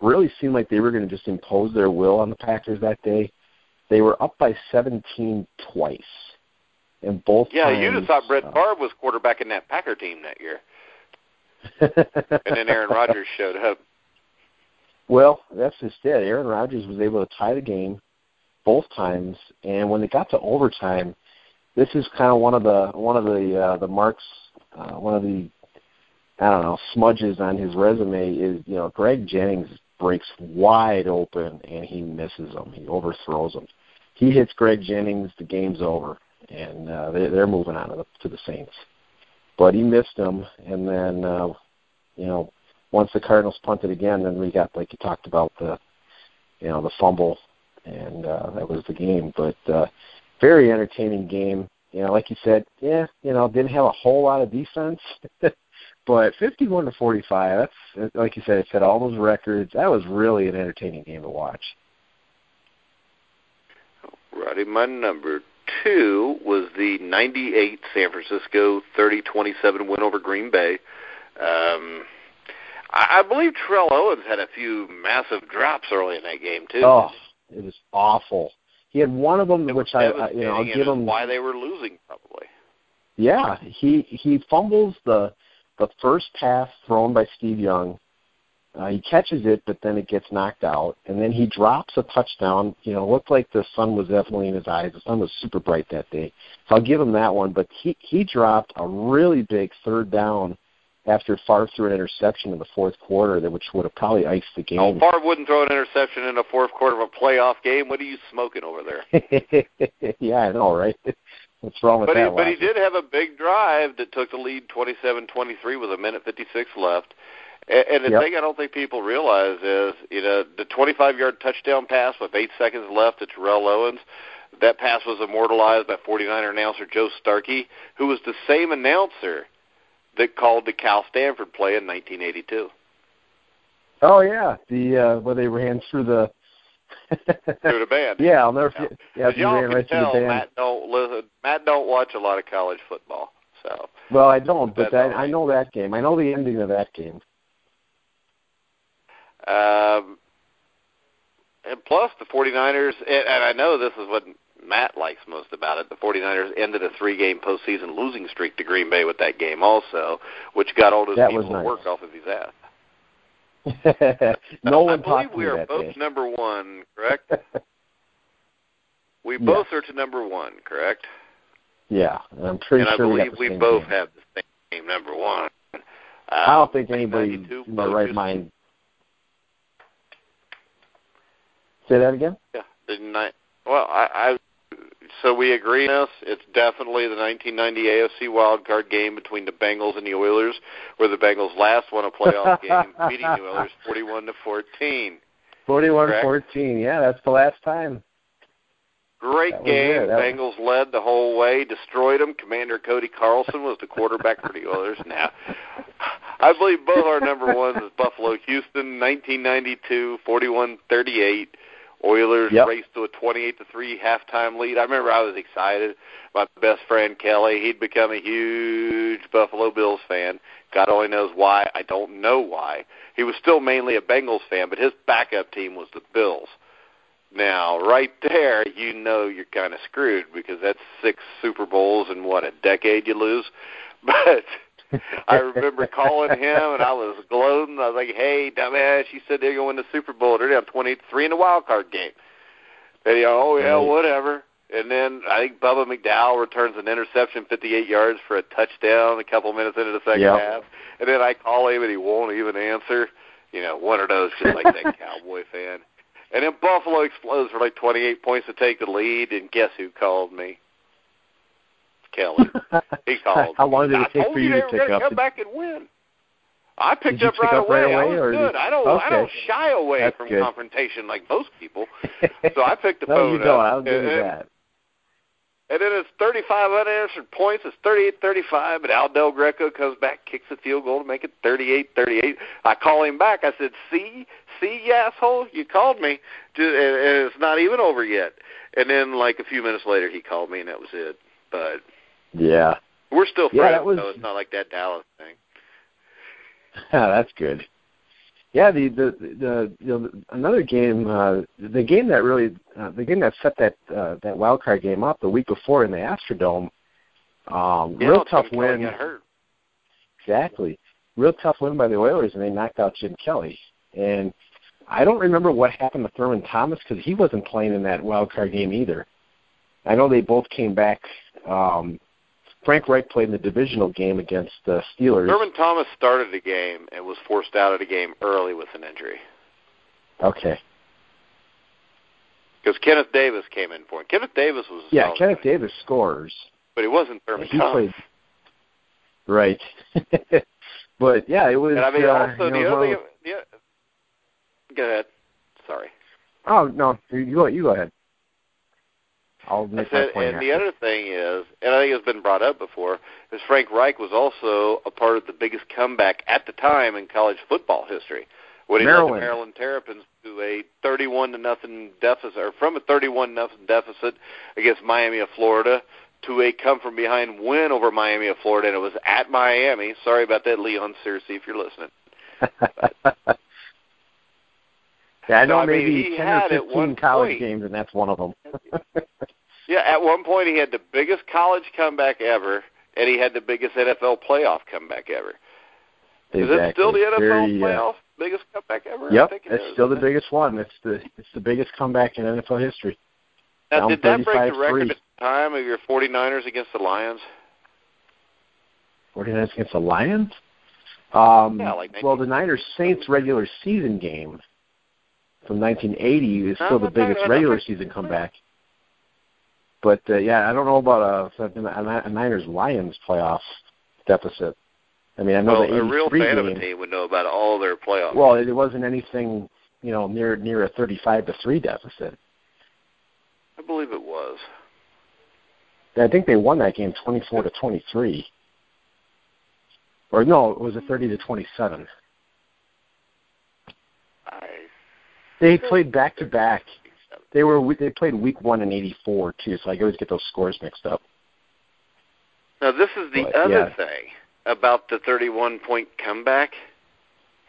[SPEAKER 2] really seemed like they were going to just impose their will on the Packers that day. They were up by 17 twice, and both
[SPEAKER 1] Yeah,
[SPEAKER 2] times,
[SPEAKER 1] you just thought Brett
[SPEAKER 2] uh,
[SPEAKER 1] Favre was quarterback in that Packer team that year, and then Aaron Rodgers showed up.
[SPEAKER 2] Well, that's just it. Aaron Rodgers was able to tie the game both times, and when they got to overtime, this is kind of one of the one of the uh, the marks, uh, one of the I don't know smudges on his resume is you know Greg Jennings breaks wide open and he misses him. He overthrows him. He hits Greg Jennings, the game's over, and uh, they, they're moving on to the, to the Saints. But he missed him, and then uh, you know once the Cardinals punted again, then we got like you talked about the you know the fumble, and uh, that was the game. But uh, very entertaining game. You know, like you said, yeah, you know, didn't have a whole lot of defense, but 51 to 45. That's like you said, it set all those records. That was really an entertaining game to watch.
[SPEAKER 1] Righty, my number two was the '98 San Francisco 30-27 win over Green Bay. Um, I, I believe Terrell Owens had a few massive drops early in that game too.
[SPEAKER 2] Oh, it was awful. He had one of them, which I, I, you know, I'll give him.
[SPEAKER 1] why they were losing probably.
[SPEAKER 2] Yeah, he he fumbles the the first pass thrown by Steve Young. Uh, he catches it, but then it gets knocked out, and then he drops a touchdown. You know, looked like the sun was definitely in his eyes. The sun was super bright that day, so I'll give him that one. But he he dropped a really big third down after Favre threw an interception in the fourth quarter, that which would have probably iced the
[SPEAKER 1] Oh,
[SPEAKER 2] game.
[SPEAKER 1] Favre wouldn't throw an interception in the fourth quarter of a playoff game. What are you smoking over there?
[SPEAKER 2] yeah, I know, right? What's wrong with
[SPEAKER 1] But he, but he did have a big drive that took the lead 27-23 with a minute 56 left. And, and the
[SPEAKER 2] Yep.
[SPEAKER 1] thing I don't think people realize is, you know, the 25-yard touchdown pass with eight seconds left to Terrell Owens. That pass was immortalized by 49er announcer Joe Starkey, who was the same announcer that called the Cal Stanford play in 1982.
[SPEAKER 2] Oh yeah, the uh where they ran through the
[SPEAKER 1] Through the band.
[SPEAKER 2] yeah, I'll never
[SPEAKER 1] Yeah.
[SPEAKER 2] forget. Yeah,
[SPEAKER 1] y'all can
[SPEAKER 2] right
[SPEAKER 1] tell. Matt don't listen. Matt don't watch a lot of college football, so
[SPEAKER 2] Well, I don't, but that. I know that game. I know the ending of that game.
[SPEAKER 1] Um, and plus, the 49ers, and, and I know this is what Matt likes most about it, the 49ers ended a three game postseason losing streak to Green Bay with that game also, which got all those
[SPEAKER 2] That
[SPEAKER 1] people to
[SPEAKER 2] nice.
[SPEAKER 1] work off of his ass.
[SPEAKER 2] No
[SPEAKER 1] I believe we are both
[SPEAKER 2] day.
[SPEAKER 1] number one, correct? We both are to number one, correct?
[SPEAKER 2] yeah, I'm pretty
[SPEAKER 1] and I
[SPEAKER 2] sure we,
[SPEAKER 1] believe
[SPEAKER 2] got the
[SPEAKER 1] we both
[SPEAKER 2] game.
[SPEAKER 1] have the same number one. Um,
[SPEAKER 2] I don't think anybody in their right mind. Say that again.
[SPEAKER 1] Yeah, didn't I? Well, I, I so we agree on this. It's definitely the 1990 AFC wild card game between the Bengals and the Oilers, where the Bengals last won a playoff game, beating the Oilers 41 to 14.
[SPEAKER 2] 41-14. Yeah, that's the last time.
[SPEAKER 1] Great game. Bengals led the whole way, destroyed them. Commander Cody Carlson was the quarterback for the Oilers. Now, I believe both our number ones is Buffalo Houston, 1992, 41-38. Oilers
[SPEAKER 2] yep.
[SPEAKER 1] raced to a 28 to 3 halftime lead. I remember I was excited. My best friend Kelly, he'd become a huge Buffalo Bills fan. God only knows why. I don't know why. He was still mainly a Bengals fan, but his backup team was the Bills. Now, right there, you know you're kind of screwed because that's six Super Bowls in what a decade you lose. But I remember calling him, and I was gloating. I was like, "Hey, dumbass, you said they're going to the Super Bowl. They're down twenty-three in the wild card game." And he, goes, oh yeah, whatever. And then I think Bubba McDowell returns an interception, 58 yards for a touchdown, a couple minutes into the second
[SPEAKER 2] yep.
[SPEAKER 1] half. And then I call him, and he won't even answer. You know, one of those just like that Cowboy fan. And then Buffalo explodes for like 28 points to take the lead, and guess who called me? Kelly. He called.
[SPEAKER 2] How long did it
[SPEAKER 1] I
[SPEAKER 2] take for you,
[SPEAKER 1] you
[SPEAKER 2] to pick
[SPEAKER 1] up?
[SPEAKER 2] Come
[SPEAKER 1] back and win. I picked up, right,
[SPEAKER 2] up
[SPEAKER 1] away.
[SPEAKER 2] right away.
[SPEAKER 1] I was good.
[SPEAKER 2] Did...
[SPEAKER 1] I don't.
[SPEAKER 2] Okay.
[SPEAKER 1] I don't shy away
[SPEAKER 2] That's
[SPEAKER 1] from
[SPEAKER 2] good.
[SPEAKER 1] confrontation like most people. So I picked the
[SPEAKER 2] no,
[SPEAKER 1] phone
[SPEAKER 2] you don't.
[SPEAKER 1] up.
[SPEAKER 2] I'll give
[SPEAKER 1] and,
[SPEAKER 2] you that.
[SPEAKER 1] And then it's 35 unanswered points. It's 38-35, but Al Del Greco comes back, kicks the field goal to make it 38-38. I call him back. I said, "See, see, you asshole, you called me, and it's not even over yet." And then, like a few minutes later, he called me, and that was it. But
[SPEAKER 2] yeah,
[SPEAKER 1] we're still
[SPEAKER 2] yeah,
[SPEAKER 1] friends.
[SPEAKER 2] that was...
[SPEAKER 1] So it's not like that Dallas thing.
[SPEAKER 2] Yeah, that's good. Yeah, the the the you know, another game, uh, the game that really, uh, the game that set that uh, that wild card game up the week before in the Astrodome. Um,
[SPEAKER 1] yeah,
[SPEAKER 2] real tough win.
[SPEAKER 1] Got hurt.
[SPEAKER 2] Exactly, real tough win by the Oilers, and they knocked out Jim Kelly. And I don't remember what happened to Thurman Thomas because he wasn't playing in that wild card game either. I know they both came back. Um, Frank Reich played in the divisional game against the Steelers.
[SPEAKER 1] Thurman Thomas started the game and was forced out of the game early with an injury.
[SPEAKER 2] Okay.
[SPEAKER 1] Because Kenneth Davis came in for him. Kenneth Davis was
[SPEAKER 2] yeah. Kenneth player. Davis scores,
[SPEAKER 1] but he wasn't Thurman
[SPEAKER 2] he
[SPEAKER 1] Thomas.
[SPEAKER 2] Played, right. but yeah, it was.
[SPEAKER 1] And I mean,
[SPEAKER 2] uh,
[SPEAKER 1] also
[SPEAKER 2] you know,
[SPEAKER 1] the other thing. Yeah. Go ahead. Sorry.
[SPEAKER 2] Oh no, you go. You go ahead. I'll make
[SPEAKER 1] said,
[SPEAKER 2] my point
[SPEAKER 1] and the other thing is, and I think it's been brought up before, is Frank Reich was also a part of the biggest comeback at the time in college football history. When he
[SPEAKER 2] Maryland.
[SPEAKER 1] led the Maryland Terrapins to a 31 to nothing deficit, or from a 31 nothing deficit against Miami of Florida to a come from behind win over Miami of Florida, and it was at Miami. Sorry about that, Leon Searcy, if you're listening.
[SPEAKER 2] yeah, I know
[SPEAKER 1] So, I
[SPEAKER 2] maybe
[SPEAKER 1] he
[SPEAKER 2] ten
[SPEAKER 1] had
[SPEAKER 2] or
[SPEAKER 1] 15
[SPEAKER 2] college
[SPEAKER 1] point-
[SPEAKER 2] games, and that's one of them.
[SPEAKER 1] Yeah, at one point he had the biggest college comeback ever, and he had the biggest NFL playoff comeback ever. Is
[SPEAKER 2] exactly.
[SPEAKER 1] it still the NFL
[SPEAKER 2] Very, uh,
[SPEAKER 1] playoff biggest comeback ever? I
[SPEAKER 2] Yep,
[SPEAKER 1] think it
[SPEAKER 2] it's
[SPEAKER 1] is,
[SPEAKER 2] still the
[SPEAKER 1] it?
[SPEAKER 2] biggest one. It's the it's the biggest comeback in NFL history.
[SPEAKER 1] Now,
[SPEAKER 2] down
[SPEAKER 1] did that break the
[SPEAKER 2] 35-3.
[SPEAKER 1] record at the time of your 49ers against the Lions?
[SPEAKER 2] 49ers against the Lions. Um,
[SPEAKER 1] Yeah, like
[SPEAKER 2] well, the Niners Saints regular season game from 1980 is still the biggest regular season comeback. But uh, yeah, I don't know about a, a, a Niners Lions playoff deficit. I mean, I know
[SPEAKER 1] well,
[SPEAKER 2] the
[SPEAKER 1] a real fan
[SPEAKER 2] game.
[SPEAKER 1] of a team would know about all their playoffs.
[SPEAKER 2] Well, it wasn't anything, you know, near near a 35 to three deficit.
[SPEAKER 1] I believe it was.
[SPEAKER 2] I think they won that game 24 to 23. Or no, it was a 30 to 27.
[SPEAKER 1] I
[SPEAKER 2] They played back to back. They were they played week one in '84 too, so I always get those scores mixed up.
[SPEAKER 1] Now this is the
[SPEAKER 2] But,
[SPEAKER 1] other
[SPEAKER 2] yeah.
[SPEAKER 1] thing about the 31 point comeback.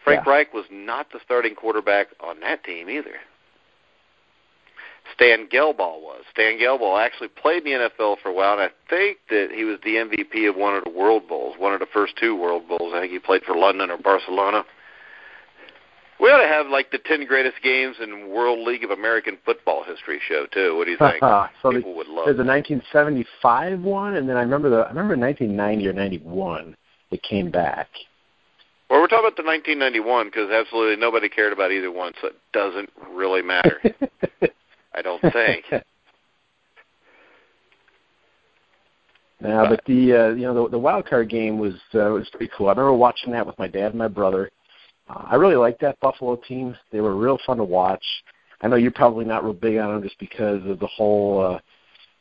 [SPEAKER 1] Frank
[SPEAKER 2] Yeah.
[SPEAKER 1] Reich was not the starting quarterback on that team either. Stan Gelbaugh was. Stan Gelbaugh actually played in the NFL for a while, and I think that he was the MVP of one of the World Bowls, one of the first two World Bowls. I think he played for London or Barcelona. We ought to have like the 10 greatest games in World League of American Football history show too. What do you think?
[SPEAKER 2] so the,
[SPEAKER 1] People would love.
[SPEAKER 2] there's a 1975 one, and then I remember the I remember 1990 or 91 it came back.
[SPEAKER 1] Well, we're talking about the 1991 because absolutely nobody cared about either one, so it doesn't really matter. I don't think.
[SPEAKER 2] Uh, but the uh, you know the, the wild card game was uh, was pretty cool. I remember watching that with my dad and my brother. I really liked that Buffalo team. They were real fun to watch. I know you're probably not real big on them just because of the whole, uh,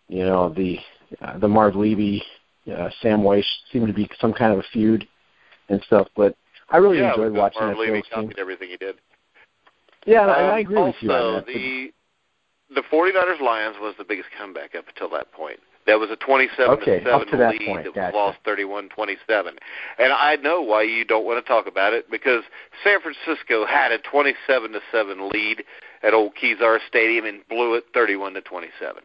[SPEAKER 2] you know, the uh, the Marv Levy, uh, Sam Wyche seemed to be some kind of a feud and stuff. But I really
[SPEAKER 1] yeah,
[SPEAKER 2] enjoyed watching
[SPEAKER 1] Marv
[SPEAKER 2] that
[SPEAKER 1] Levy
[SPEAKER 2] team.
[SPEAKER 1] everything he did.
[SPEAKER 2] Yeah, I-
[SPEAKER 1] Um,
[SPEAKER 2] and I agree
[SPEAKER 1] also,
[SPEAKER 2] with you on that.
[SPEAKER 1] the the 49ers Lions was the biggest comeback up until that point. That was a 27
[SPEAKER 2] Okay,
[SPEAKER 1] to 7
[SPEAKER 2] to that
[SPEAKER 1] lead
[SPEAKER 2] point,
[SPEAKER 1] that
[SPEAKER 2] gotcha.
[SPEAKER 1] was lost 31-27. And I know why you don't want to talk about it because San Francisco had a 27 to 7 lead at Old Kezar Stadium and blew it 31 to 27.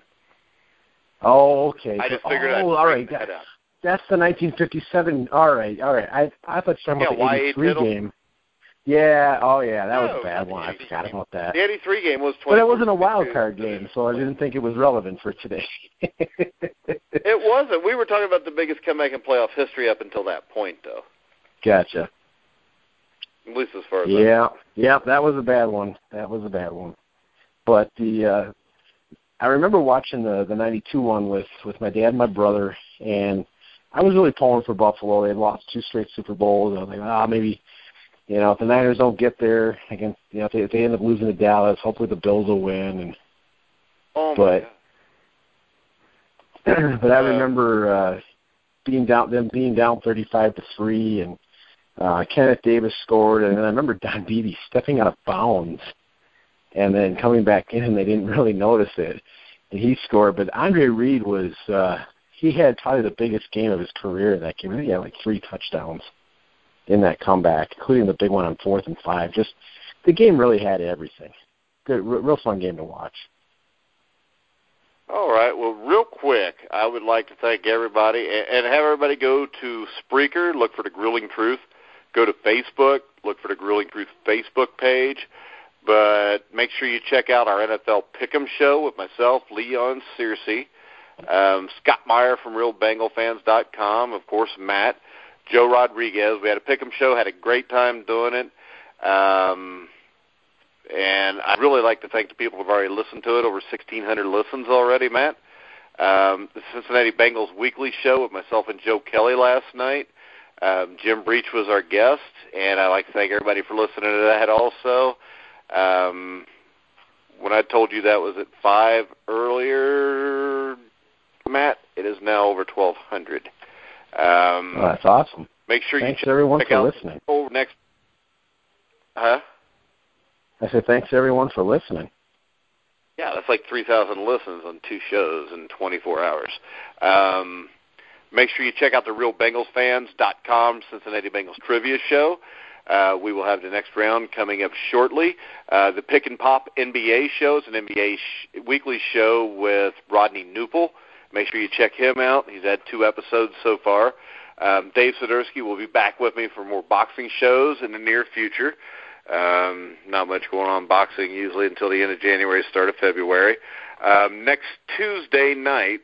[SPEAKER 2] oh, okay.
[SPEAKER 1] I just figured
[SPEAKER 2] oh,
[SPEAKER 1] I'd
[SPEAKER 2] all right.
[SPEAKER 1] that
[SPEAKER 2] That, that's the 1957. All right, all right. I I thought you were talking
[SPEAKER 1] Yeah,
[SPEAKER 2] about the 83 game. Yeah. Oh, yeah. That was a bad one. I forgot
[SPEAKER 1] game.
[SPEAKER 2] about that.
[SPEAKER 1] The 83 game was 20.
[SPEAKER 2] But it wasn't a wild card game, so I didn't think it was relevant for today.
[SPEAKER 1] It wasn't. We were talking about the biggest comeback in playoff history up until that point, though.
[SPEAKER 2] Gotcha.
[SPEAKER 1] At least as far as
[SPEAKER 2] Yeah, yeah, that was a bad one. That was a bad one. But the uh I remember watching the the '92 one with with my dad and my brother, and I was really pulling for Buffalo. They had lost two straight Super Bowls. I was like, ah, maybe you know if the Niners don't get there against you know if they, if they end up losing to Dallas, hopefully the Bills will win. And
[SPEAKER 1] Oh my
[SPEAKER 2] But- but I remember uh being down them being down 35 to three, and uh Kenneth Davis scored, and then I remember Don Beebe stepping out of bounds and then coming back in, and they didn't really notice it, and he scored. But Andre Reed was uh he had probably the biggest game of his career in that game. He had like three touchdowns in that comeback, including the big one on fourth and five. Just the game really had everything. Good, re- real fun game to watch.
[SPEAKER 1] All right. Well, real quick, I would like to thank everybody and, and have everybody go to Spreaker, look for the Grilling Truth. Go to Facebook, look for the Grilling Truth Facebook page. But make sure you check out our NFL Pick'em show with myself, Leon Searcy, um, Scott Meyer from RealBengalFans.com, of course, Matt, Joe Rodriguez. We had a Pick'em show, had a great time doing it. Um, and I'd really like to thank the people who've already listened to it. Over 1,600 listens already, Matt. Um, the Cincinnati Bengals weekly show with myself and Joe Kelly last night. Um, Jim Breech was our guest, and I'd like to thank everybody for listening to that also. Um, when I told you that was at 5 earlier, Matt, it is now over 1,200. Um,
[SPEAKER 2] Oh, that's awesome.
[SPEAKER 1] make sure
[SPEAKER 2] Thanks
[SPEAKER 1] you check
[SPEAKER 2] everyone
[SPEAKER 1] check
[SPEAKER 2] for listening.
[SPEAKER 1] over next. Huh?
[SPEAKER 2] I said thanks everyone for listening.
[SPEAKER 1] Yeah, that's like 3,000 listens on two shows in 24 hours. Um, make sure you check out the RealBengalsFans.com Cincinnati Bengals Trivia Show. Uh, we will have the next round coming up shortly. Uh, the Pick and Pop NBA show is an NBA sh- weekly show with Rodney Newpel. Make sure you check him out. He's had two episodes so far. Um, Dave Sidursky will be back with me for more boxing shows in the near future. Um, not much going on boxing usually until the end of January, start of February. Um, next Tuesday night,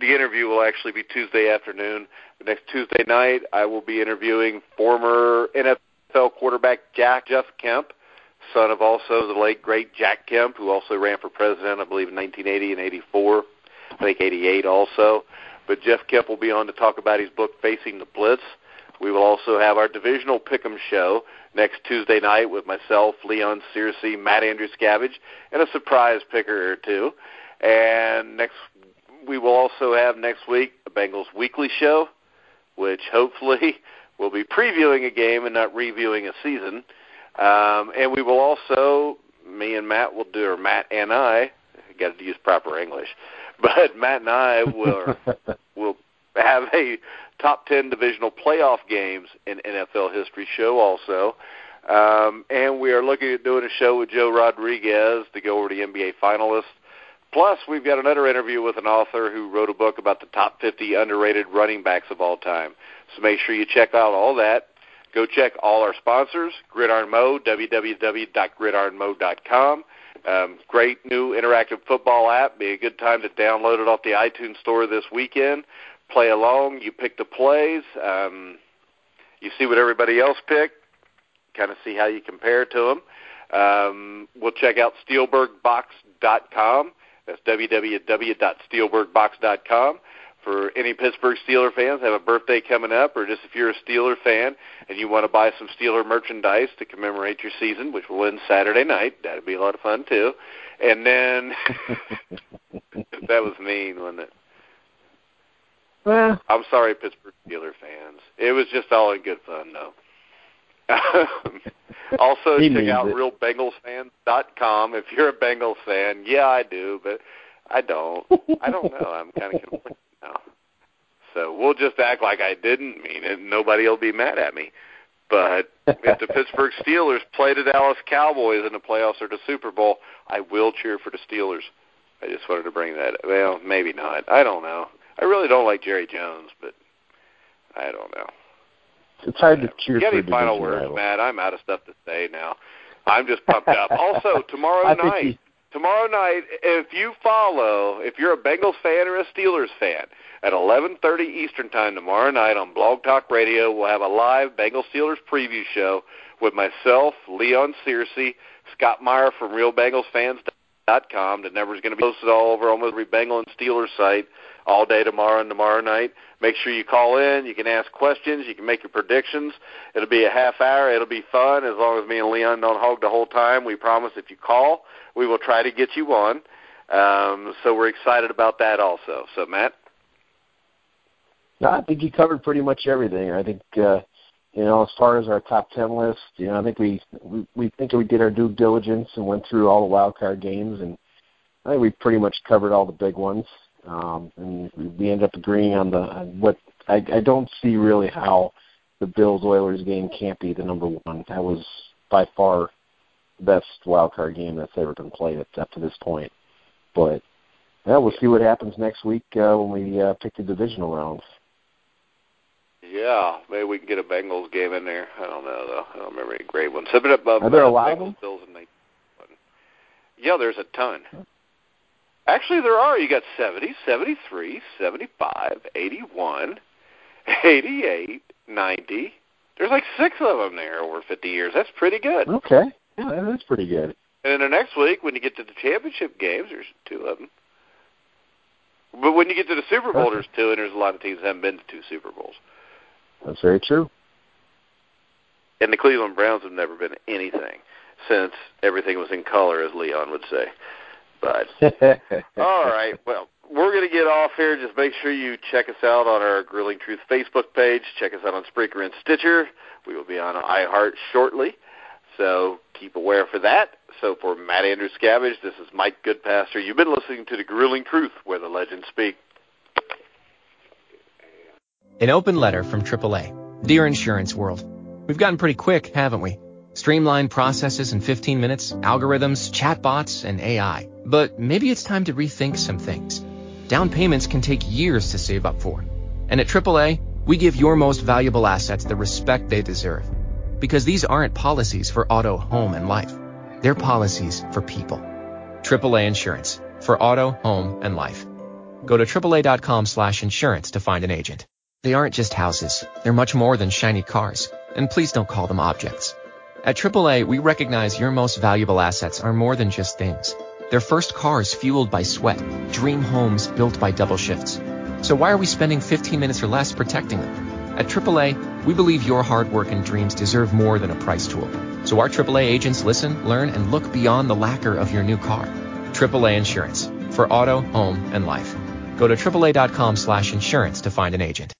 [SPEAKER 1] the interview will actually be Tuesday afternoon. Next Tuesday night, I will be interviewing former NFL quarterback Jack Jeff Kemp, son of also the late great Jack Kemp, who also ran for president, I believe, in 1980 and 84. I think 88 also. But Jeff Kemp will be on to talk about his book Facing the Blitz. We will also have our divisional pick'em show next Tuesday night with myself, Leon Searcy, Matt Andrew Scavage, and a surprise picker or two. And next, we will also have next week a Bengals weekly show, which hopefully will be previewing a game and not reviewing a season. Um, and we will also, me and Matt will do, or Matt and I, got to use proper English, but Matt and I will will have a top 10 divisional playoff games in NFL history show also. Um, and we are looking at doing a show with Joe Rodriguez to go over the NBA finalists. Plus, we've got another interview with an author who wrote a book about the top 50 underrated running backs of all time. So make sure you check out all that. Go check all our sponsors, Gridiron Mo, www.gridironmo.com. Um, great new interactive football app. Be a good time to download it off the iTunes Store this weekend. Play along. You pick the plays. Um, you see what everybody else picked. Kind of see how you compare to them. Um, we'll check out SteelbergBox.com. That's www.steelbergbox.com for any Pittsburgh Steeler fans have a birthday coming up, or just if you're a Steeler fan and you want to buy some Steeler merchandise to commemorate your season, which will end Saturday night, that'd be a lot of fun too. And then that was mean, wasn't it?
[SPEAKER 2] Well,
[SPEAKER 1] I'm sorry, Pittsburgh Steeler fans. It was just all in good fun, though. also,
[SPEAKER 2] He
[SPEAKER 1] check out
[SPEAKER 2] it.
[SPEAKER 1] realbengalsfans.com if you're a Bengals fan. Yeah, I do, but I don't. I don't know. I'm kind of conflicted now. So we'll just act like I didn't mean it, and nobody will be mad at me. But if the Pittsburgh Steelers play the Dallas Cowboys in the playoffs or the Super Bowl, I will cheer for the Steelers. I just wanted to bring that. Well, maybe not. I don't know. I really don't like Jerry Jones, but I don't know.
[SPEAKER 2] it's hard to uh, cheer
[SPEAKER 1] You got any final words,
[SPEAKER 2] rival.
[SPEAKER 1] Matt? I'm out of stuff to say now. I'm just pumped up. Also, tomorrow night, tomorrow night, if you follow, if you're a Bengals fan or a Steelers fan, at 11:30 Eastern Time tomorrow night on Blog Talk Radio, we'll have a live Bengals Steelers preview show with myself, Leon Searcy, Scott Meyer from RealBengalsFans.com. The number's going to be posted all over almost every Bengal and Steelers site all day tomorrow and tomorrow night. Make sure you call in. You can ask questions. You can make your predictions. It'll be a half hour. It'll be fun as long as me and Leon don't hog the whole time. We promise if you call, we will try to get you on. Um, so we're excited about that also. So, Matt?
[SPEAKER 2] No, I think you covered pretty much everything. I think uh, you know, as far as our top ten list, you know, I think we we, we think we did our due diligence and went through all the wild card games, and I think we pretty much covered all the big ones. Um, and we, we ended up agreeing on the on what I, I don't see really how the Bills Oilers game can't be the number one. That was by far the best wild card game that's ever been played up up to this point. But yeah, we'll see what happens next week uh, when we uh, pick the divisional rounds.
[SPEAKER 1] Yeah, maybe we can get a Bengals game in there. I don't know though. I don't remember any great ones. Seven above.
[SPEAKER 2] Are there a
[SPEAKER 1] uh,
[SPEAKER 2] lot of them?
[SPEAKER 1] Bills, and they, yeah, there's a ton. Actually, there are. You got 70, 73, 75, 81, 88, 90. There's like six of them there over 50 years. That's pretty good.
[SPEAKER 2] Okay, yeah, that's pretty good.
[SPEAKER 1] And then the next week, when you get to the championship games, there's two of them. But when you get to the Super Bowl, there's two, and there's a lot of teams that haven't been to two Super Bowls.
[SPEAKER 2] That's very true.
[SPEAKER 1] And the Cleveland Browns have never been anything since everything was in color, as Leon would say. But all right, well, we're going to get off here. Just make sure you check us out on our Grilling Truth Facebook page. Check us out on Spreaker and Stitcher. We will be on iHeart shortly, so keep aware for that. So for Matt Andrew Scavage, this is Mike Goodpaster. You've been listening to the Grilling Truth, where the legends speak.
[SPEAKER 3] An open letter from AAA. Dear Insurance World, we've gotten pretty quick, haven't we? Streamlined processes in 15 minutes, algorithms, chatbots, and AI. But maybe it's time to rethink some things. Down payments can take years to save up for. And at AAA, we give your most valuable assets the respect they deserve. Because these aren't policies for auto, home, and life. They're policies for people. AAA Insurance. For auto, home, and life. Go to AAA.com slash insurance to find an agent. They aren't just houses. They're much more than shiny cars. And please don't call them objects. At AAA, we recognize your most valuable assets are more than just things. They're first cars fueled by sweat, dream homes built by double shifts. So why are we spending 15 minutes or less protecting them? At AAA, we believe your hard work and dreams deserve more than a price tool. So our AAA agents listen, learn, and look beyond the lacquer of your new car. AAA Insurance. For auto, home, and life. Go to AAA.com slash insurance to find an agent.